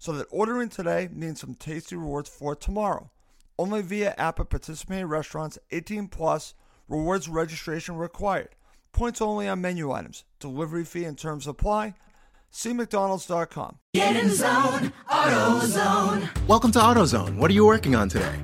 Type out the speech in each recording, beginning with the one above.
so that ordering today means some tasty rewards for tomorrow. Only via app at participating restaurants 18 plus, rewards registration required. Points only on menu items. Delivery fee and terms apply. See McDonald's.com. Get in zone, AutoZone. Welcome to AutoZone. What are you working on today?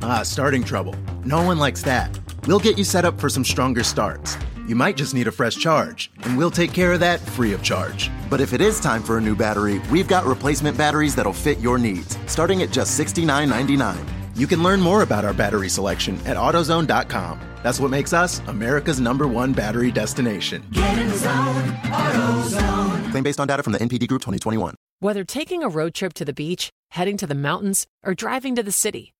Ah, starting trouble. No one likes that. We'll get you set up for some stronger starts. You might just need a fresh charge, and we'll take care of that free of charge. But if it is time for a new battery, we've got replacement batteries that'll fit your needs, starting at just $69.99. You can learn more about our battery selection at AutoZone.com. That's what makes us America's number one battery destination. Get in zone, AutoZone. Claim based on data from the NPD Group 2021. Whether taking a road trip to the beach, heading to the mountains, or driving to the city,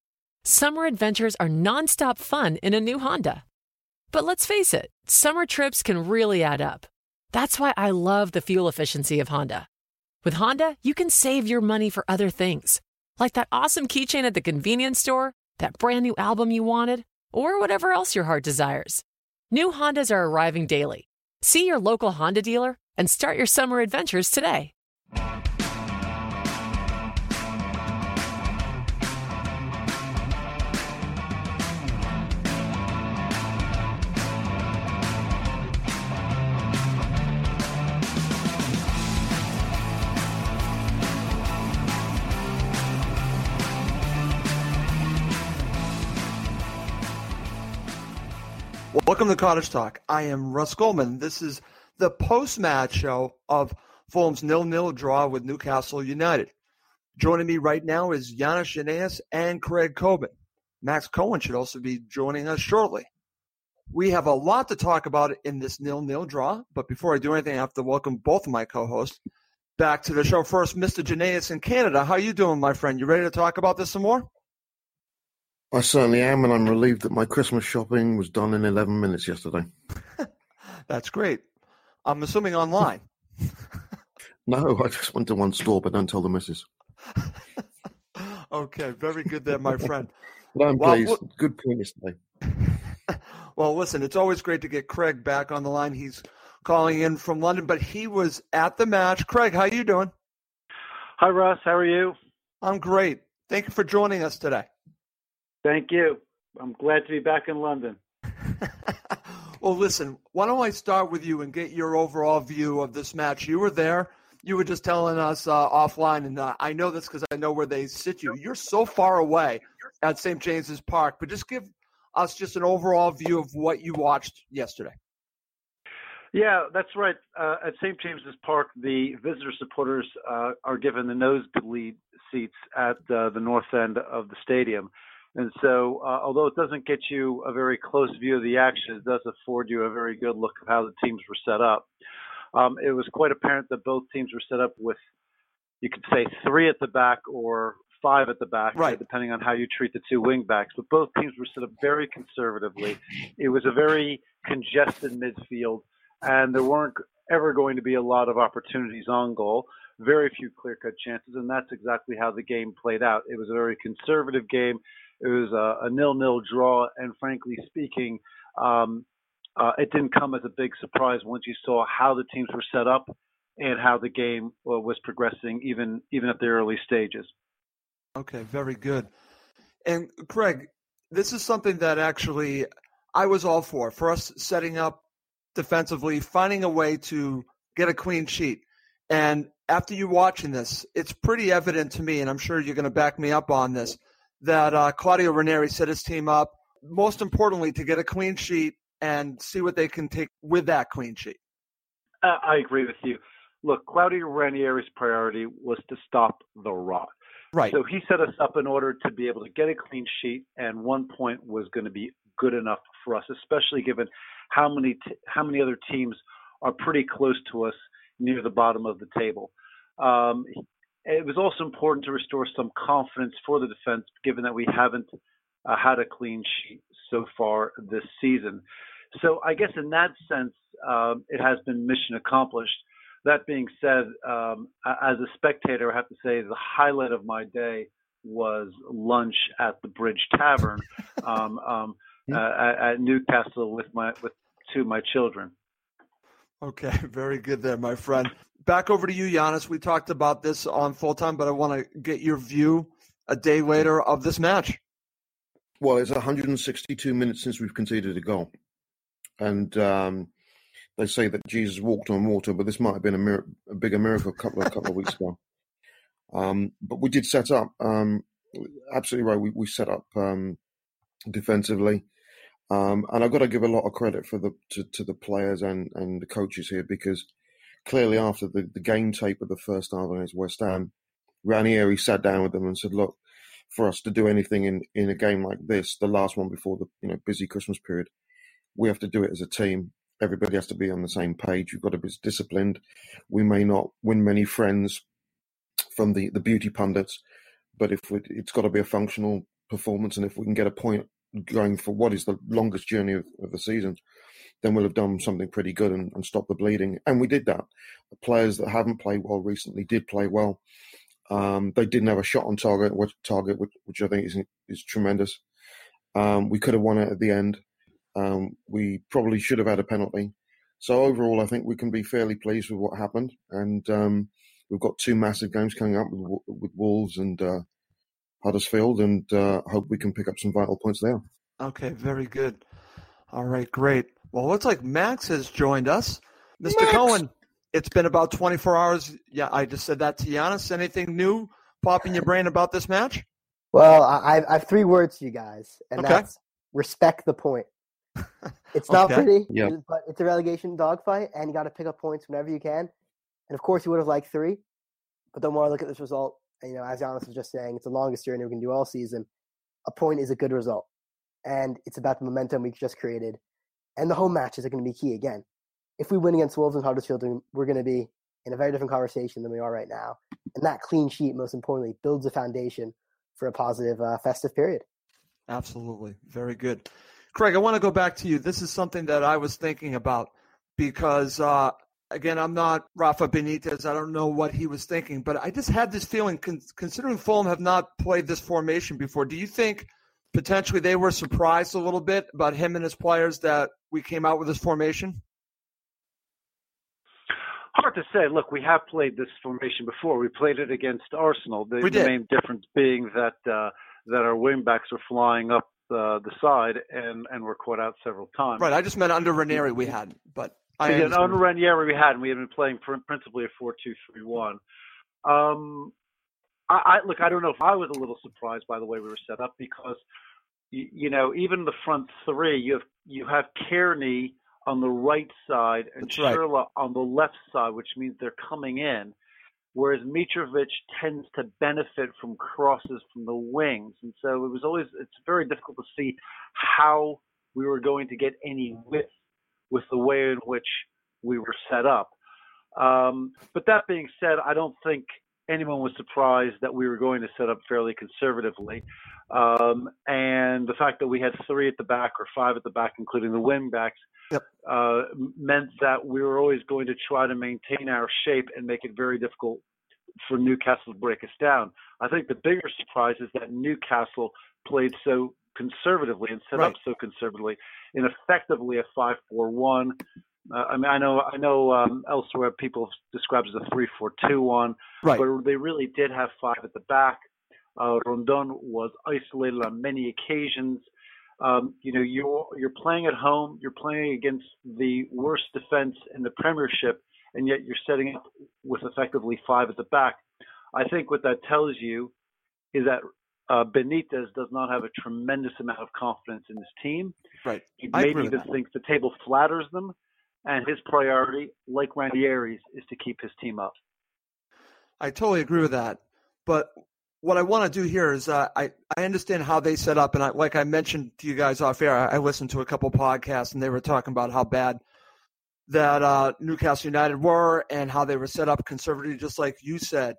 summer adventures are nonstop fun in a new Honda. But let's face it, summer trips can really add up. That's why I love the fuel efficiency of Honda. With Honda, you can save your money for other things, like that awesome keychain at the convenience store, that brand new album you wanted, or whatever else your heart desires. New Hondas are arriving daily. See your local Honda dealer and start your summer adventures today. Welcome to Cottage Talk. I am Russ Goldman. This is the post-match show of Fulham's nil-nil draw with Newcastle United. Joining me right now is Giannis Janaeus and Craig Coben. Max Cohen should also be joining us shortly. We have a lot to talk about in this nil-nil draw, but before I do anything, I have to welcome both of my co-hosts back to the show. First, Mr. Janaeus in Canada. How you doing, my friend? You ready to talk about this some more? I certainly am, and I'm relieved that my Christmas shopping was done in 11 minutes yesterday. That's great. I'm assuming online. no, I just went to one store, but don't tell the missus. okay, very good there, my friend. but I'm well, pleased. Well, good point yesterday. well, listen, it's always great to get Craig back on the line. He's calling in from London, but he was at the match. Craig, how you doing? Hi, Russ. How are you? I'm great. Thank you for joining us today. Thank you. I'm glad to be back in London. well, listen, why don't I start with you and get your overall view of this match? You were there. You were just telling us uh, offline, and uh, I know this because I know where they sit you. You're so far away at St. James's Park, but just give us just an overall view of what you watched yesterday. Yeah, that's right. Uh, at St. James's Park, the visitor supporters uh, are given the nosebleed seats at uh, the north end of the stadium. And so, uh, although it doesn't get you a very close view of the action, it does afford you a very good look of how the teams were set up. Um, it was quite apparent that both teams were set up with, you could say, three at the back or five at the back, right. depending on how you treat the two wing backs. But both teams were set up very conservatively. It was a very congested midfield, and there weren't ever going to be a lot of opportunities on goal. Very few clear cut chances, and that's exactly how the game played out. It was a very conservative game. It was a, a nil-nil draw, and frankly speaking, um, uh, it didn't come as a big surprise once you saw how the teams were set up and how the game uh, was progressing, even even at the early stages. Okay, very good. And Craig, this is something that actually I was all for. For us setting up defensively, finding a way to get a clean sheet. And after you watching this, it's pretty evident to me, and I'm sure you're going to back me up on this, that uh, Claudio Ranieri set his team up, most importantly, to get a clean sheet and see what they can take with that clean sheet. Uh, I agree with you. Look, Claudio Ranieri's priority was to stop the rot. Right. So he set us up in order to be able to get a clean sheet, and one point was going to be good enough for us, especially given how many t- how many other teams are pretty close to us near the bottom of the table. Um, it was also important to restore some confidence for the defense, given that we haven't uh, had a clean sheet so far this season. So I guess in that sense, um, it has been mission accomplished. That being said, um, as a spectator, I have to say the highlight of my day was lunch at the Bridge Tavern um, um, uh, at, at Newcastle with my with two of my children. Okay, very good there, my friend. Back over to you, Giannis. We talked about this on full time, but I want to get your view a day later of this match. Well, it's 162 minutes since we've conceded a goal, and um, they say that Jesus walked on water, but this might have been a, mir- a bigger miracle a couple of, couple of weeks ago. Um, but we did set up. Um, absolutely right. We, we set up um, defensively. Um, and I've got to give a lot of credit for the to, to, the players and, and the coaches here because clearly after the, the game tape of the first half against West Ham, Ranieri sat down with them and said, "Look, for us to do anything in, in a game like this, the last one before the you know busy Christmas period, we have to do it as a team. Everybody has to be on the same page. You've got to be disciplined. We may not win many friends from the, the beauty pundits, but if we, it's got to be a functional performance, and if we can get a point going for what is the longest journey of, of the season, then we'll have done something pretty good and, and stop the bleeding. And we did that. The players that haven't played well recently did play well. Um, they didn't have a shot on target, which, target, which, which I think is is tremendous. Um, we could have won it at the end. Um, we probably should have had a penalty. So overall, I think we can be fairly pleased with what happened, and um, we've got two massive games coming up with, with Wolves and uh, Huddersfield, and uh, hope we can pick up some vital points there. Okay, very good. All right, great. Well, looks like Max has joined us. Mr. Max! Cohen, it's been about 24 hours. Yeah, I just said that to Giannis. Anything new popping your brain about this match? Well, I, I have three words to you guys, and okay. that's respect the point. It's not okay. pretty, yep. but it's a relegation dogfight, and you got to pick up points whenever you can. And of course, you would have liked three, but the more I look at this result, you know, as Giannis was just saying, it's the longest journey we can do all season. A point is a good result, and it's about the momentum we've just created, and the home matches are going to be key again. If we win against Wolves and Huddersfield, we're going to be in a very different conversation than we are right now, and that clean sheet, most importantly, builds a foundation for a positive uh, festive period. Absolutely, very good. Craig, I want to go back to you. This is something that I was thinking about because uh, again, I'm not Rafa Benitez. I don't know what he was thinking, but I just had this feeling, con- considering Fulham have not played this formation before, do you think potentially they were surprised a little bit about him and his players that we came out with this formation? Hard to say. Look, we have played this formation before. We played it against Arsenal. The, we did. the main difference being that uh, that our wingbacks were flying up uh, the side and and were caught out several times. Right. I just meant under Ranieri we had, but I yeah, under Ranieri we had, and we had been playing principally a four-two-three-one. Um, I, I look. I don't know if I was a little surprised by the way we were set up because, you, you know, even the front three, you have you have Cairney on the right side and That's right. on the left side, which means they're coming in. Whereas Mitrovic tends to benefit from crosses from the wings, and so it was always it's very difficult to see how we were going to get any width with the way in which we were set up. Um, but that being said, I don't think anyone was surprised that we were going to set up fairly conservatively. Um, and the fact that we had three at the back or five at the back, including the wing backs, yep. uh, meant that we were always going to try to maintain our shape and make it very difficult for Newcastle to break us down. I think the bigger surprise is that Newcastle played so conservatively and set right. up so conservatively in effectively a five-four-one. Uh, I mean, I know, I know. Um, elsewhere, people describe it as a three-four-two-one, right. but they really did have five at the back. Uh, Rondon was isolated on many occasions, Um, you know, you're you're playing at home. You're playing against the worst defense in the Premiership, and yet you're setting up with effectively five at the back. I think what that tells you is that uh, Benitez does not have a tremendous amount of confidence in his team. Right. He maybe agree with even that. thinks the table flatters them, and his priority, like Ranieri's, is to keep his team up. I totally agree with that. But what I want to do here is uh, I I understand how they set up, and I, like I mentioned to you guys off air, I, I listened to a couple podcasts, and they were talking about how bad that uh, Newcastle United were and how they were set up conservatively, just like you said,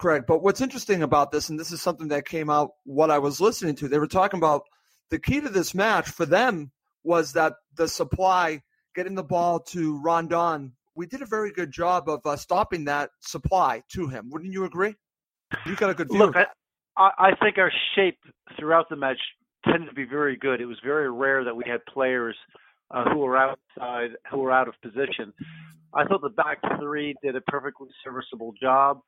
Craig. But what's interesting about this, and this is something that came out what I was listening to, they were talking about the key to this match for them was that the supply, getting the ball to Rondon, we did a very good job of uh, stopping that supply to him. Wouldn't you agree? You got a good view. Look, I. I I think our shape throughout the match tended to be very good. It was very rare that we had players uh, who were outside, who were out of position. I thought the back three did a perfectly serviceable job.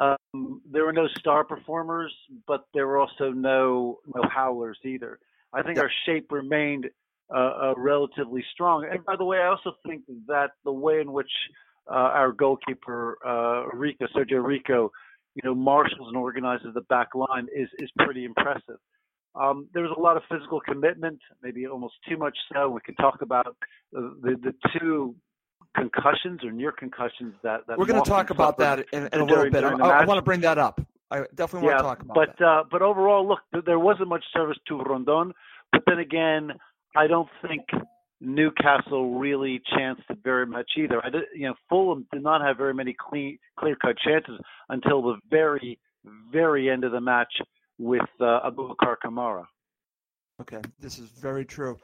Um, there were no star performers, but there were also no no howlers either. I think our shape remained uh, uh, relatively strong. And by the way, I also think that the way in which uh, our goalkeeper uh, Rico Sergio Rico, you know, marshals and organizes the back line is is pretty impressive. Um, there was a lot of physical commitment, maybe almost too much so. We could talk about the the, the two concussions or near concussions that, that We're going to talk about that in, in a during- little bit. I, during I want to bring that up. I definitely want to talk about but that. uh, but overall, look, there wasn't much service to Rondon. But then again, I don't think Newcastle really chanced it very much either. I did, you know, Fulham did not have very many clean, clear-cut chances until the very, very end of the match with uh, Abubakar Kamara. Okay, this is very true.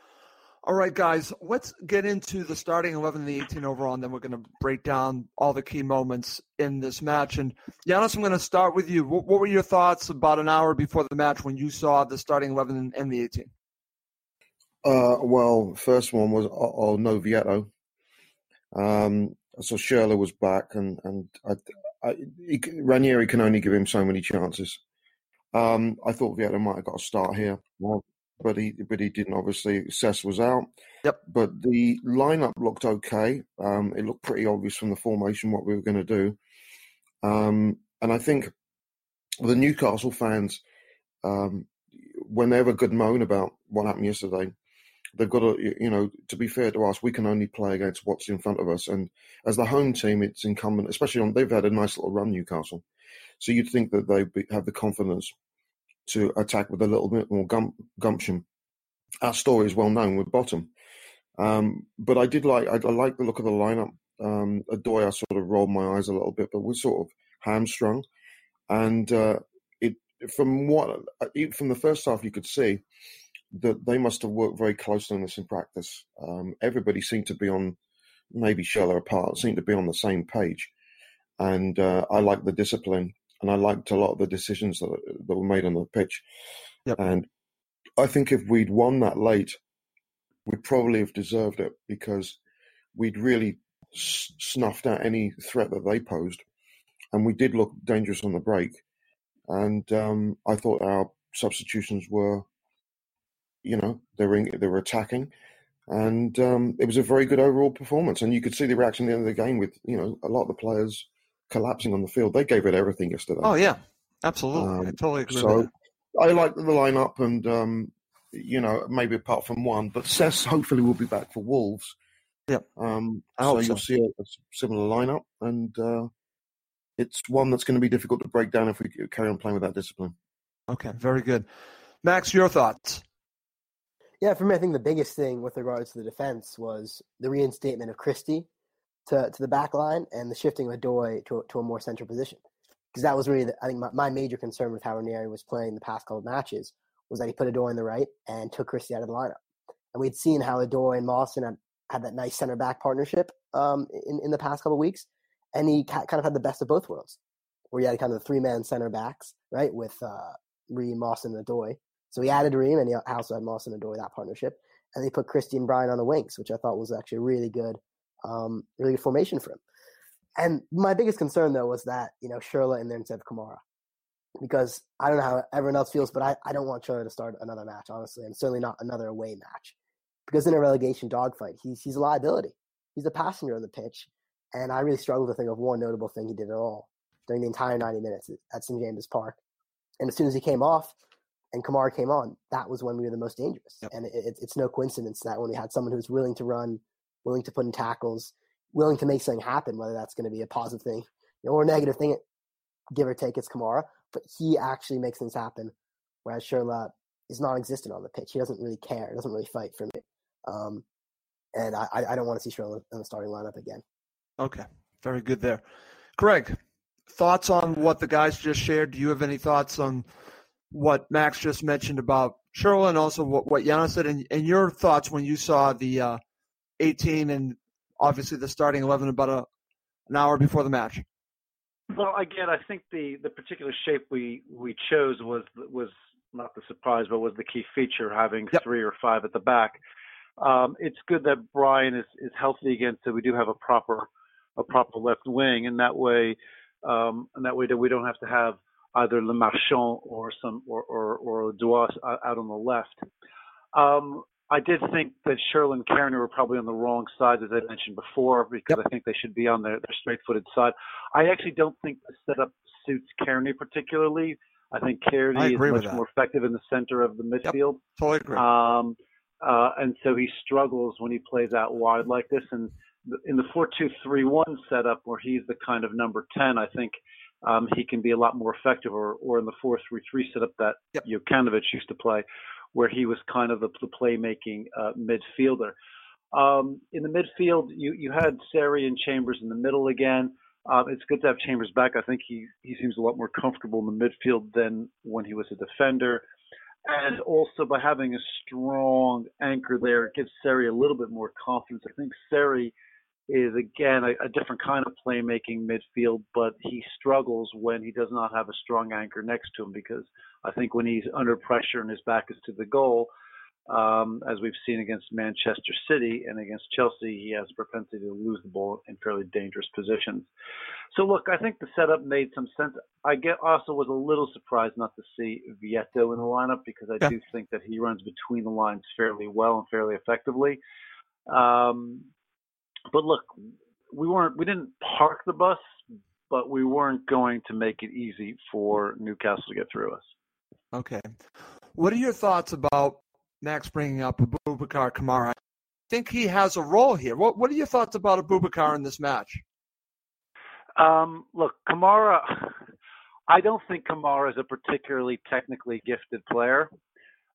All right, guys, let's get into the starting 11 and the 18 overall, and then we're going to break down all the key moments in this match. And Giannis, I'm going to start with you. What, what were your thoughts about an hour before the match when you saw the starting 11 and, the 18? Uh, well, first one was oh, oh no Vietto. Um, so Schürrle was back, and and I, I, he, Ranieri can only give him so many chances. Um, I thought Vietto might have got a start here, well, but he but he didn't. Obviously, Sess was out. Yep. But the lineup looked okay. Um, it looked pretty obvious from the formation what we were going to do. Um, and I think the Newcastle fans, um, when they have a good moan about what happened yesterday, they've got to, you know, to be fair to us, we can only play against what's in front of us. And as the home team, it's incumbent, especially on, they've had a nice little run, Newcastle. So you'd think that they have the confidence to attack with a little bit more gum, gumption. Our story is well known with bottom. Um, but I did like, I, I like the look of the lineup. Um, Odoi, I sort of rolled my eyes a little bit, but we're sort of hamstrung. And uh, it, from what, from the first half, you could see that they must have worked very closely on this in practice. Um, everybody seemed to be on, maybe Schürrle apart, seemed to be on the same page. And uh, I like the discipline, and I liked a lot of the decisions that, that were made on the pitch. Yep. And I think if we'd won that late, we'd probably have deserved it because we'd really s- snuffed out any threat that they posed. And we did look dangerous on the break. And um, I thought our substitutions were you know they were in, they were attacking, and um, it was a very good overall performance. And you could see the reaction at the end of the game with you know a lot of the players collapsing on the field. They gave it everything yesterday. Oh, yeah, absolutely. I Um, totally agree so with. I like the lineup, and um, you know maybe apart from one, but Cess hopefully will be back for Wolves. Yeah. Um, I so you'll so. see a, a similar lineup, and uh, it's one that's going to be difficult to break down if we carry on playing with that discipline. Okay, very good. Max, your thoughts? Yeah, for me, I think the biggest thing with regards to the defense was the reinstatement of Christie to, to the back line and the shifting of Odoi to, to a more central position. Because that was really, the, I think, my, my major concern with how Ranieri was playing the past couple of matches was that he put Odoi in the right and took Christie out of the lineup. And we'd seen how Odoi and Mawson had, had that nice center back partnership um, in, in the past couple of weeks. And he ca- kind of had the best of both worlds, where he had kind of the three man center backs, right, with uh, Ream, Mawson, and Odoi. So he added Ream, and he also had Mawson and Odoi, that partnership. And they put Christie and Bryan on the wings, which I thought was actually really good, um, really good formation for him. And my biggest concern, though, was that, you know, Schürrle in there instead of Kamara. because I don't know how everyone else feels, but I, I don't want Schürrle to start another match, honestly, and certainly not another away match. Because in a relegation dogfight, he's he's a liability. He's a passenger on the pitch, and I really struggle to think of one notable thing he did at all during the entire 90 minutes at St James's Park. And as soon as he came off and Kamara came on, that was when we were the most dangerous. Yep. And it, it, it's no coincidence that when we had someone who's willing to run, willing to put in tackles, willing to make something happen, whether that's going to be a positive thing or a negative thing, give or take, it's Kamara. But he actually makes things happen, whereas Schürrle is non-existent on the pitch. He doesn't really care. Doesn't really fight for me. Um, and I, I don't want to see Schürrle in the starting lineup again. Okay, very good there. Greg, thoughts on what the guys just shared? Do you have any thoughts on what Max just mentioned about Schürrle and also what, what Yana said? And, and your thoughts when you saw the uh, 18 and obviously the starting 11 about a, an hour before the match? Well, again, I think the, the particular shape we, we chose was was not the surprise, but was the key feature, having yep. three or five at the back. Um, it's good that Bryan is, is healthy again, so we do have a proper a proper left wing, and that way, um, and that way that we don't have to have either Le Marchand or some or or, or Duas out on the left. Um, I did think that Schürrle and Cairney were probably on the wrong side, as I mentioned before, because yep. I think they should be on their, their straight-footed side. I actually don't think the setup suits Cairney particularly. I think Cairney I is much more effective in the center of the midfield. Yep. Totally agree. Um, uh, and so he struggles when he plays out wide like this. And in the four-two-three-one setup, where he's the kind of number ten, I think um, he can be a lot more effective. Or, or in the four-three-three setup that yep. Jokanovic used to play, where he was kind of the, playmaking uh, midfielder. Um, in the midfield, you you had Seri and Chambers in the middle again. Um, it's good to have Chambers back. I think he he seems a lot more comfortable in the midfield than when he was a defender. And also by having a strong anchor there, it gives Seri a little bit more confidence. I think Seri is again a, a, different kind of playmaking midfield, but he struggles when he does not have a strong anchor next to him because I think when he's under pressure and his back is to the goal, um, as we've seen against Manchester City and against Chelsea, he has a propensity to lose the ball in fairly dangerous positions. So look, I think the setup made some sense. I get also was a little surprised not to see Vietto in the lineup because I yeah. do think that he runs between the lines fairly well and fairly effectively. Um, but look, we weren't we didn't park the bus, but we weren't going to make it easy for Newcastle to get through us. Okay. What are your thoughts about Max bringing up Abubakar Kamara? I think he has a role here. What What are your thoughts about Abubakar in this match? Um, look, Kamara. I don't think Kamara is a particularly technically gifted player.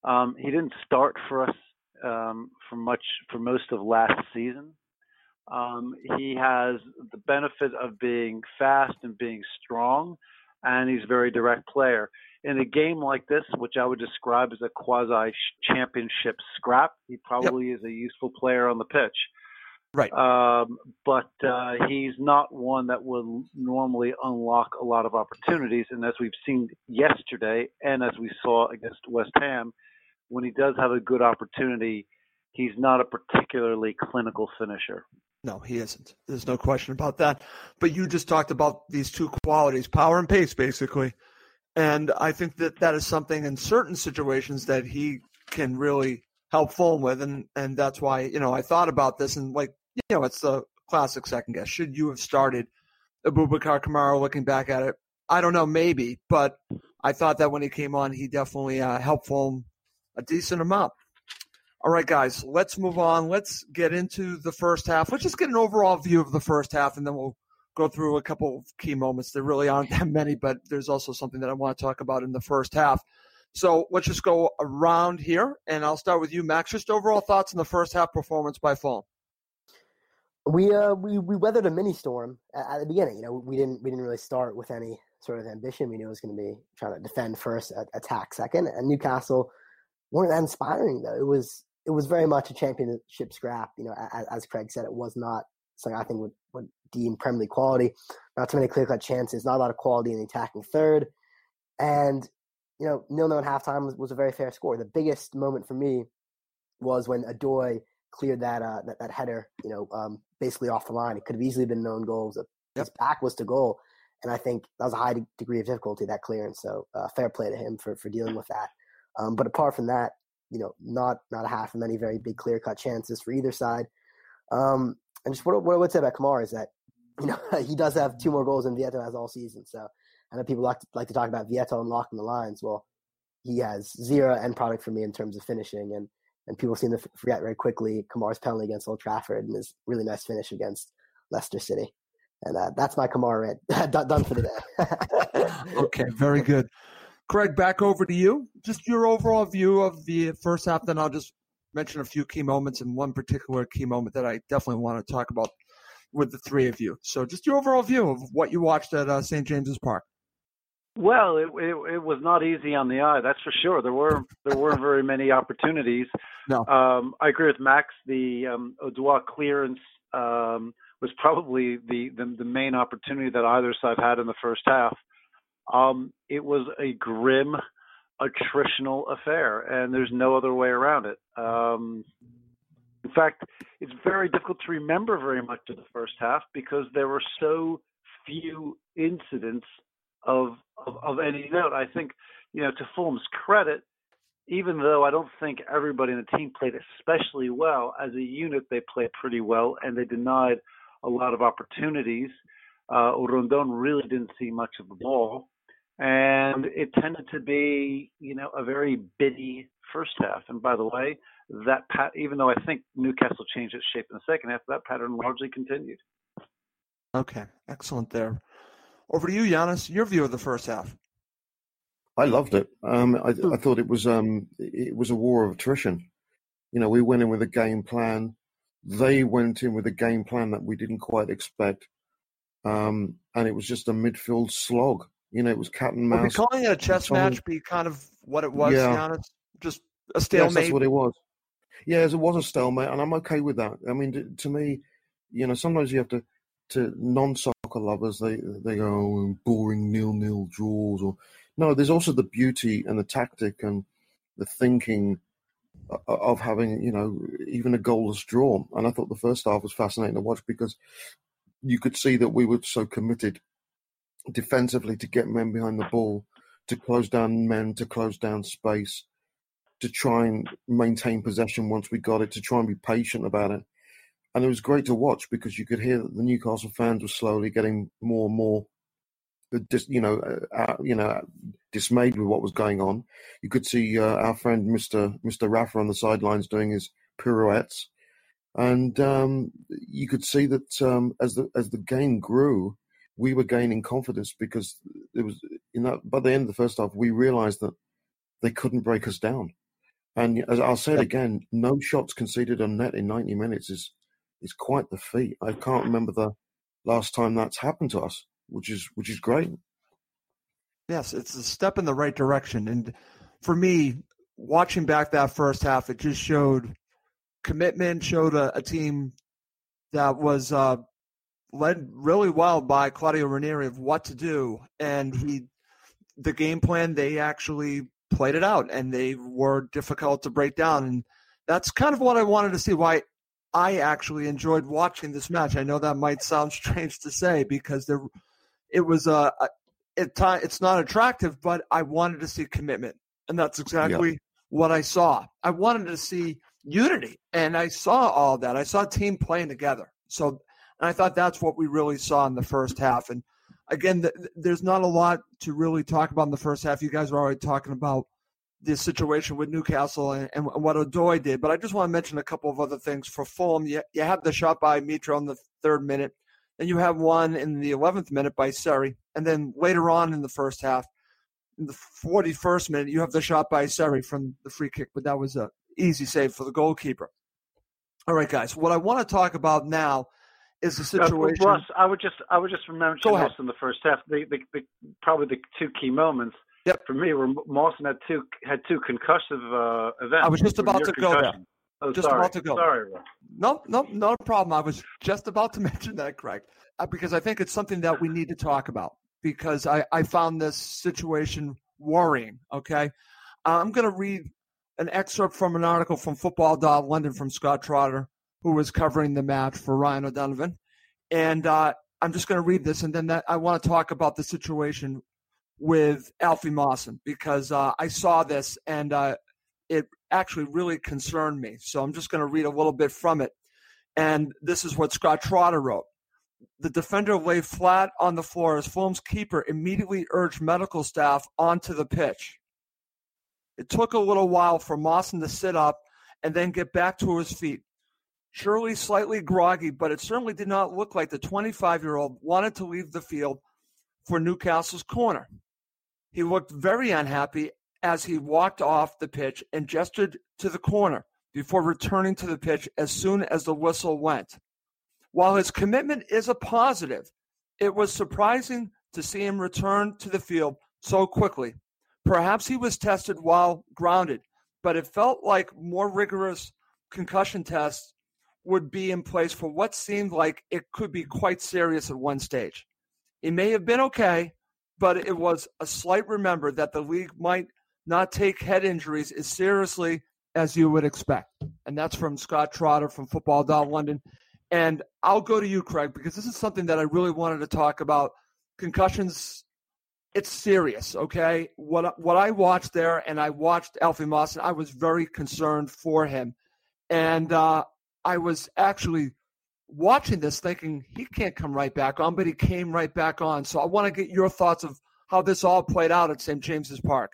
Um, he didn't start for us um, for much for most of last season. Um, he has the benefit of being fast and being strong, and he's a very direct player. In a game like this, which I would describe as a quasi championship scrap, he probably yep. is a useful player on the pitch. Right. Um, but uh, he's not one that would normally unlock a lot of opportunities. And as we've seen yesterday, and as we saw against West Ham, when he does have a good opportunity, he's not a particularly clinical finisher. No, he isn't. There's no question about that. But you just talked about these two qualities, power and pace, basically. And I think that that is something in certain situations that he can really help Fulham with. And, and that's why, you know, I thought about this and like, you know, it's the classic second guess. Should you have started Abubakar Kamara looking back at it? I don't know, maybe. But I thought that when he came on, he definitely uh, helped Fulham a decent amount. All right, guys, let's move on. Let's get into the first half. Let's just get an overall view of the first half, and then we'll go through a couple of key moments. There really aren't that many, but there's also something that I want to talk about in the first half. So let's just go around here, and I'll start with you, Max. Just overall thoughts on the first half performance by Fulham. We uh we, we weathered a mini storm at, at, the beginning. You know, we didn't we didn't really start with any sort of ambition. We knew it was going to be trying to defend first, attack second, and Newcastle weren't that inspiring though. It was it was very much a championship scrap. You know, as, as Craig said, it was not something I think would, would deem Premier League quality. Not too many clear cut chances, not a lot of quality in the attacking third. And, you know, nil nil at halftime was, was a very fair score. The biggest moment for me was when Odoi cleared that, uh, that, that header, you know, um, basically off the line. It could have easily been known goals. Yep. His back was to goal. and I think that was a high degree of difficulty that clearance. So uh, fair play to him for for dealing with that. Um, but apart from that, you know, not not a half of many very big clear cut chances for either side. Um, and just what, what I would say about Kamara is that you know he does have two more goals than Vietto has all season. So I know people like to, like to talk about Vietto unlocking the lines. Well, he has zero end product for me in terms of finishing, and and people seem to forget very quickly Kamara's penalty against Old Trafford and his really nice finish against Leicester City. And uh, that's my Kamara rant. done for the day. okay, very good. Craig, back over to you. Just your overall view of the first half. Then I'll just mention a few key moments and one particular key moment that I definitely want to talk about with the three of you. So, just your overall view of what you watched at uh, St. James's Park. Well, it, it, it was not easy on the eye, that's for sure. There were there weren't very many opportunities. No, um, I agree with Max. The um, Odoi clearance um, was probably the, the, the main opportunity that either side had in the first half. Um, it was a grim, attritional affair, and there's no other way around it. Um, in fact, it's very difficult to remember very much of the first half because there were so few incidents of, of, of any note. I think, you know, to Fulham's credit, even though I don't think everybody in the team played especially well, as a unit they played pretty well and they denied a lot of opportunities. Uh, Rondon really didn't see much of the ball, and it tended to be, you know, a very bitty first half. And by the way, that pat, even though I think Newcastle changed its shape in the second half, that pattern largely continued. Okay, excellent there. Over to you, Giannis. Your view of the first half. I loved it. Um, I, I, thought it was um, it was a war of attrition. You know, we went in with a game plan. They went in with a game plan that we didn't quite expect, um, and it was just a midfield slog. You know, it was cat and mouse. Are we calling it a chess match be kind of what it was, yeah. Giannis? Just a stalemate. Yes, that's what it was. Yeah, it was a stalemate, and I'm okay with that. I mean, to, to me, you know, sometimes you have to to non-soccer lovers, they they go oh, boring nil-nil draws, or no. There's also the beauty and the tactic and the thinking of having you know even a goalless draw. And I thought the first half was fascinating to watch because you could see that we were so committed defensively to get men behind the ball, to close down men, to close down space, to try and maintain possession once we got it, to try and be patient about it and it was great to watch because you could hear that the Newcastle fans were slowly getting more and more, uh, you know, uh, you know, dismayed with what was going on. You could see uh, our friend Mister Mister Rafa on the sidelines doing his pirouettes, and um, you could see that um, as the as the game grew, we were gaining confidence because it was you know by the end of the first half we realised that they couldn't break us down. And as I'll say it again, no shots conceded on net in 90 minutes is is quite the feat. I can't remember the last time that's happened to us, which is which is great. Yes, it's a step in the right direction. And for me, watching back that first half, it just showed commitment, showed a, a team that was uh, led really well by Claudio Ranieri of what to do, and he the game plan they actually played it out, and they were difficult to break down, and that's kind of what I wanted to see. Why I actually enjoyed watching this match. I know that might sound strange to say because there, it was a, a it, it's not attractive, but I wanted to see commitment, and that's exactly yeah. what I saw. I wanted to see unity, and I saw all that. I saw a team playing together. So, and I thought that's what we really saw in the first half. And again, the, there's not a lot to really talk about in the first half. You guys are already talking about the situation with Newcastle and, and, what Odoi did. But I just want to mention a couple of other things for Fulham. You, you have the shot by Mitro in the third minute, and you have one in the 11th minute by Seri, and then later on in the first half, in the 41st minute, you have the shot by Seri from the free kick, but that was a easy save for the goalkeeper. All right, guys. What I want to talk about now is the situation. Uh, I would just I would just remember this in the first half. The, the, the, probably the two key moments Yep. For me, were Mawson had two had two concussive uh, events. I was just about to concussion. go there. Oh, just sorry. about to go. Sorry. No, no, no problem. I was just about to mention that, Craig, uh, because I think it's something that we need to talk about because I, I found this situation worrying. Okay. Uh, I'm going to read an excerpt from an article from Football London from Scott Trotter, who was covering the match for Ryan O'Donovan. And uh, I'm just going to read this, and then that, I want to talk about the situation with Alfie Mawson because uh, I saw this and uh, it actually really concerned me. So I'm just going to read a little bit from it. And this is what Scott Trotter wrote. The defender lay flat on the floor as Fulham's keeper immediately urged medical staff onto the pitch. It took a little while for Mawson to sit up and then get back to his feet. Surely slightly groggy, but it certainly did not look like the 25 year old wanted to leave the field for Newcastle's corner. He looked very unhappy as he walked off the pitch and gestured to the corner before returning to the pitch as soon as the whistle went. While his commitment is a positive, it was surprising to see him return to the field so quickly. Perhaps he was tested while grounded, but it felt like more rigorous concussion tests would be in place for what seemed like it could be quite serious at one stage. It may have been okay, but it was a slight remember that the league might not take head injuries as seriously as you would expect. And that's from Scott Trotter from Football London. And I'll go to you, Craig, because this is something that I really wanted to talk about. Concussions, it's serious, okay? What what I watched there, and I watched Alfie Mawson, I was very concerned for him. And uh, I was actually watching this thinking he can't come right back on, but he came right back on. So I want to get your thoughts of how this all played out at St. James's Park.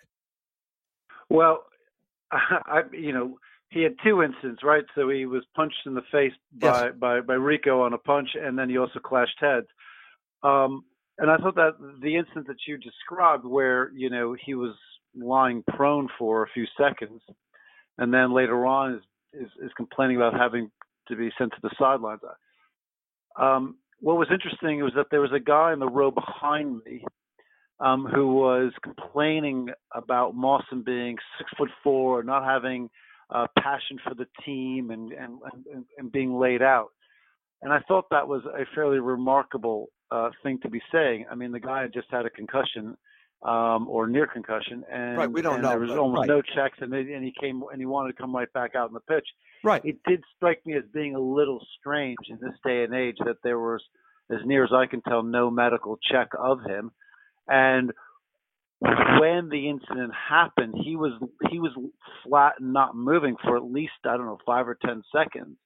Well, I, you know, he had two incidents, right? So he was punched in the face by yes. by by Rico on a punch, and then he also clashed heads. Um, and I thought that the incident that you described, where you know he was lying prone for a few seconds, and then later on is is, is complaining about having to be sent to the sidelines. Um, what was interesting was that there was a guy in the row behind me um, who was complaining about Mawson being six foot four, not having uh, passion for the team, and, and, and and being laid out. And I thought that was a fairly remarkable uh, thing to be saying. I mean, the guy had just had a concussion um, or near concussion, and, right, we don't know, there was almost right. no checks, and, they, and he came and he wanted to come right back out in the pitch. Right. It did strike me as being a little strange in this day and age that there was, as near as I can tell, no medical check of him. And when the incident happened, he was he was flat and not moving for at least I don't know five or ten seconds,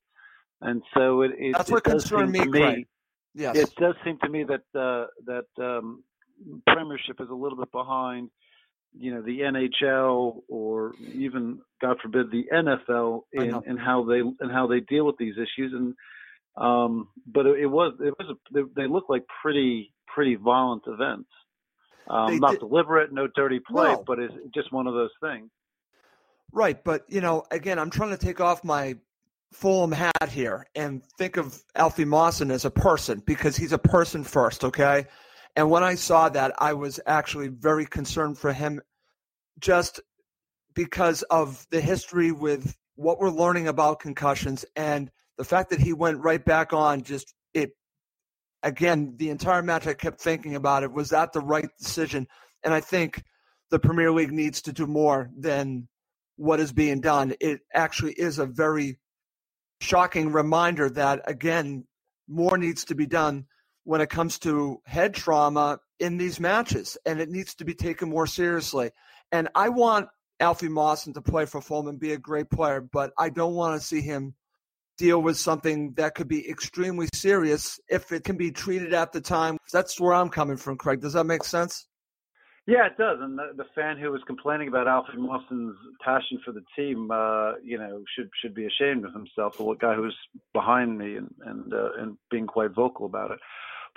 and so it, it that's it what concerned me. me yes, it does seem to me that uh, that um, Premiership is a little bit behind, you know, the NHL or even God forbid the NFL in, in how they and how they deal with these issues and. Um, but it, it was it was a, they, they look like pretty pretty violent events. Um, not did, deliberate, no dirty play, no. but it's just one of those things. Right, but you know, again, I'm trying to take off my Fulham hat here and think of Alfie Mawson as a person because he's a person first, okay? And when I saw that, I was actually very concerned for him just because of the history with what we're learning about concussions and the fact that he went right back on just it again, the entire match, I kept thinking about it. Was that the right decision? And I think the Premier League needs to do more than what is being done. It actually is a very shocking reminder that, again, more needs to be done when it comes to head trauma in these matches, and it needs to be taken more seriously. And I want Alfie Mawson to play for Fulham be a great player, but I don't want to see him deal with something that could be extremely serious if it can be treated at the time. That's where I'm coming from, Craig. Does that make sense? Yeah, it does. And the, the fan who was complaining about Alfie Mawson's passion for the team, uh, you know, should should be ashamed of himself. The guy who was behind me and and uh, and being quite vocal about it.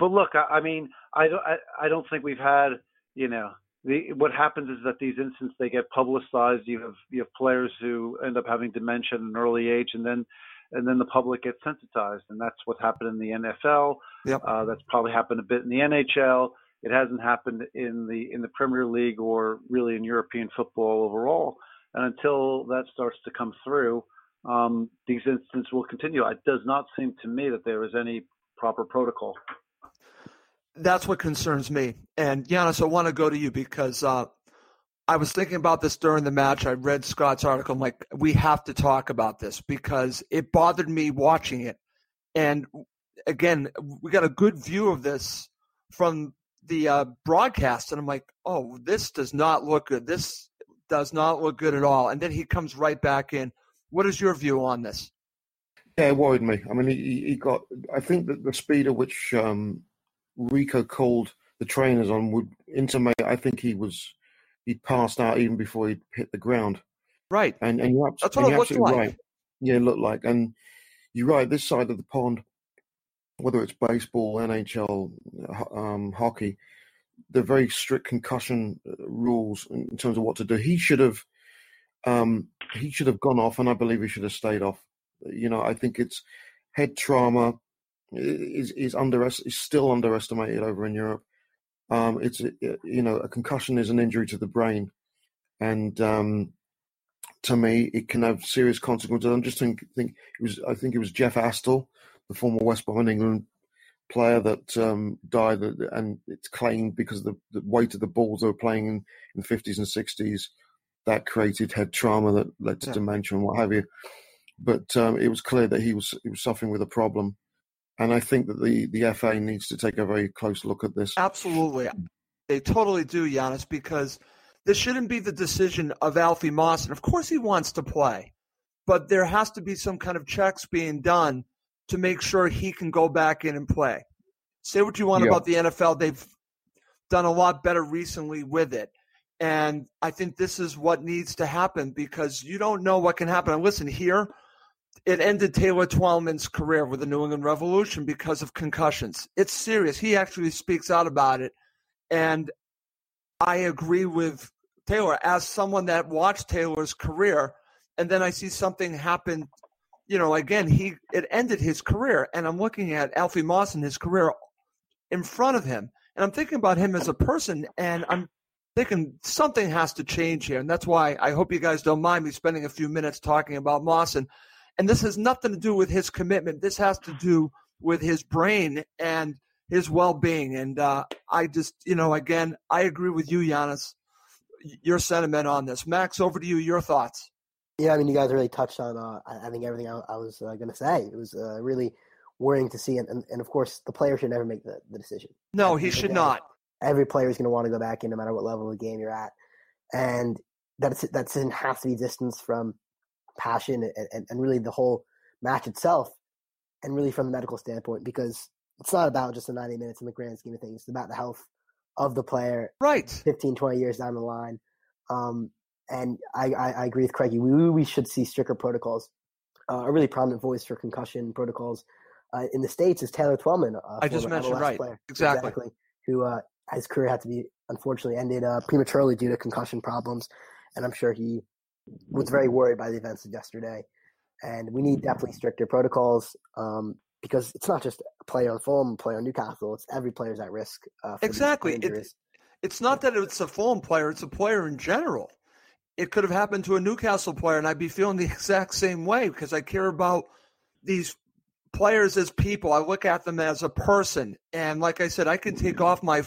But look, I, I mean, I don't I, I don't think we've had, you know, the, what happens is that these incidents they get publicized. You have you have players who end up having dementia at an early age, and then and then the public gets sensitized, and that's what happened in the NFL. Yep. Uh, that's probably happened a bit in the NHL. It hasn't happened in the in the Premier League or really in European football overall. And until that starts to come through, um, these incidents will continue. It does not seem to me that there is any proper protocol. That's what concerns me. And Giannis, I want to go to you because uh, I was thinking about this during the match. I read Scott's article. I'm like, we have to talk about this because it bothered me watching it. And again, we got a good view of this from the uh, broadcast, and I'm like, oh, this does not look good. This does not look good at all. And then he comes right back in. What is your view on this? Yeah, it worried me. I mean, he, he got. I think that the speed at which um, Rico called the trainers on would intimate. I think he was he'd passed out even before he'd hit the ground. Right. And and you're, That's what and you're absolutely like. right. Yeah, it looked like. And you're right. This side of the pond, whether it's baseball, NHL, um, hockey, they're very strict concussion uh, rules in in terms of what to do. He should have, um, he should have gone off, and I believe he should have stayed off. You know, I think it's head trauma is is under is still underestimated over in Europe. Um, it's a- you know a concussion is an injury to the brain, and um, to me it can have serious consequences. I'm just think think it was I think it was Jeff Astle, the former West Brom England player that um, died, and it's claimed because of the, the weight of the balls they were playing in in 50s and 60s that created head trauma that led to Yeah. dementia and what have you. But um, it was clear that he was he was suffering with a problem, and I think that the the FA needs to take a very close look at this. Absolutely. They totally do, Giannis, because this shouldn't be the decision of Alfie Mawson. Of course, he wants to play, but there has to be some kind of checks being done to make sure he can go back in and play. Say what you want Yeah. about the NFL. They've done a lot better recently with it. And I think this is what needs to happen because you don't know what can happen. And listen, here, it ended Taylor Twellman's career with the New England Revolution because of concussions. It's serious. He actually speaks out about it. And I agree with Taylor as someone that watched Taylor's career. And then I see something happen. You know, again, he it ended his career. And I'm looking at Alfie Mawson and his career in front of him. And I'm thinking about him as a person. And I'm thinking something has to change here. And that's why I hope you guys don't mind me spending a few minutes talking about Mawson. And this has nothing to do with his commitment. This has to do with his brain and his well being. And uh, I just, you know, again, I agree with you, Giannis, your sentiment on this. Max, over to you, your thoughts. Yeah, I mean, you guys really touched on, uh, I think, everything I, I was uh, going to say. It was uh, really worrying to see. And, and, and of course, the player should never make the, the decision. No, he should that not. Every player is going to want to go back in no matter what level of the game you're at. And that's, that doesn't have to be distance from passion and, and, really the whole match itself and really from the medical standpoint because it's not about just the 90 minutes in the grand scheme of things. It's about the health of the player right 15, 20 years down the line. Um, and I, I, I agree with Craigie. We, we should see stricter protocols. Uh, a really prominent voice for concussion protocols uh, in the States is Taylor Twellman. Uh, I just mentioned, MLS right. player. Exactly. Who uh, his career had to be unfortunately ended uh, prematurely due to concussion problems. And I'm sure he was very worried by the events of yesterday. And we need definitely stricter protocols um, because it's not just a player on Fulham, player on Newcastle. It's every player's at risk. Uh, for Exactly. It- it's not that it's a Fulham player, it's a player in general. It could have happened to a Newcastle player, and I'd be feeling the exact same way because I care about these players as people. I look at them as a person. And like I said, I can take off my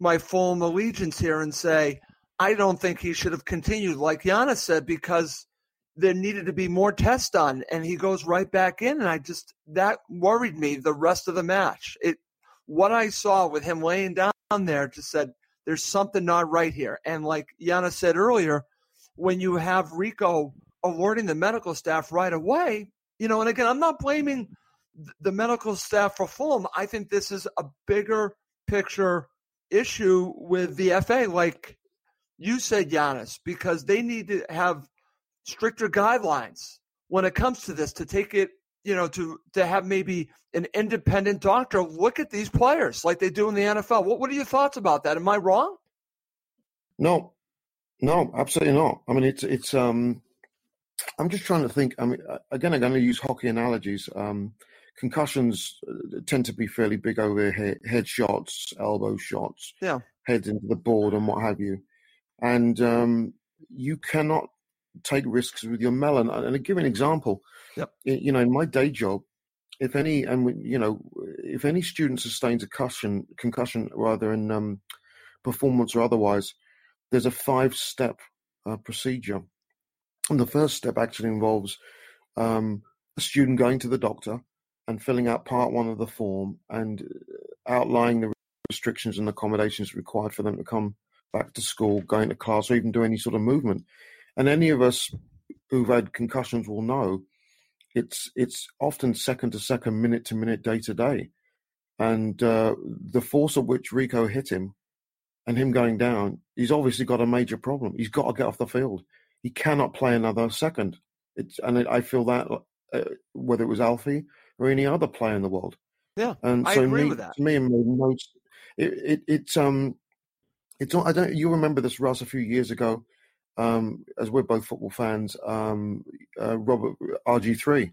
my Fulham allegiance here and say, I don't think he should have continued, like Giannis said, because there needed to be more tests done. And he goes right back in. And I just, that worried me the rest of the match. It, what I saw with him laying down there just said, there's something not right here. And like Yana said earlier, when you have Rico alerting the medical staff right away, you know, and again, I'm not blaming the medical staff for Fulham. I think this is a bigger picture issue with the FA, like you said, Giannis, because they need to have stricter guidelines when it comes to this to take it, you know, to to have maybe an independent doctor look at these players like they do in the NFL. What what are your thoughts about that? Am I wrong? No, no, absolutely not. I mean, it's it's. Um, I'm just trying to think. I mean, uh, again, I'm going to use hockey analogies. Um, concussions uh, tend to be fairly big over head, head shots, elbow shots, Yeah. heads into the board, and what have you. And um, you cannot take risks with your melon. And to give you an example, Yep. you know, in my day job, if any, and you know, if any student sustains a concussion, concussion rather in um, performance or otherwise, there's a five-step uh, procedure. And the first step actually involves um, a student going to the doctor, and filling out part one of the form and uh, outlining the restrictions and accommodations required for them to come back to school, going to class, or even do any sort of movement. And any of us who've had concussions will know it's it's often second to second, minute to minute, day to day. And uh, the force of which Rico hit him and him going down, he's obviously got a major problem. He's got to get off the field. He cannot play another second. It's, and I feel that uh, whether it was Alfie or any other player in the world. Yeah, and I so agree me, with that. To me, it, it, it's um, it's. I don't. You remember this, Russ, a few years ago, um, as we're both football fans. Um, uh, Robert RG three.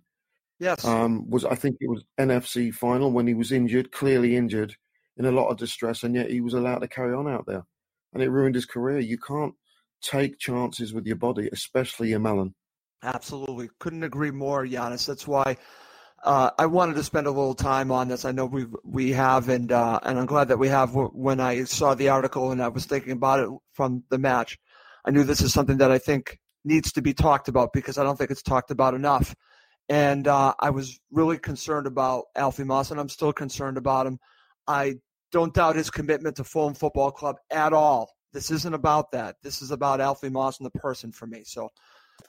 Yes. Um, was I think it was NFC final when he was injured, clearly injured, in a lot of distress, and yet he was allowed to carry on out there, and it ruined his career. You can't take chances with your body, especially your melon. Absolutely, couldn't agree more, Giannis. That's why uh, I wanted to spend a little time on this. I know we we have, and uh, and I'm glad that we have. When I saw the article and I was thinking about it from the match, I knew this is something that I think needs to be talked about because I don't think it's talked about enough. And uh, I was really concerned about Alfie Mawson, and I'm still concerned about him. I don't doubt his commitment to Fulham Football Club at all. This isn't about that. This is about Alfie Mawson and the person for me. So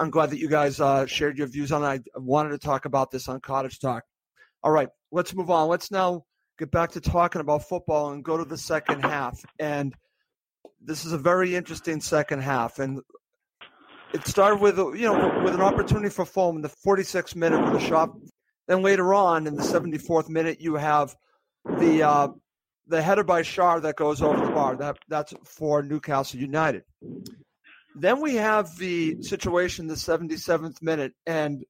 I'm glad that you guys uh, shared your views on it. I wanted to talk about this on Cottage Talk. All right, let's move on. Let's now get back to talking about football and go to the second half. And this is a very interesting second half. And it started with you know with an opportunity for Fulham in the 46th minute with a shot. Then later on in the 74th minute, you have the uh, the header by Schär that goes over the bar. That that's for Newcastle United. Then we have the situation, the 77th minute, and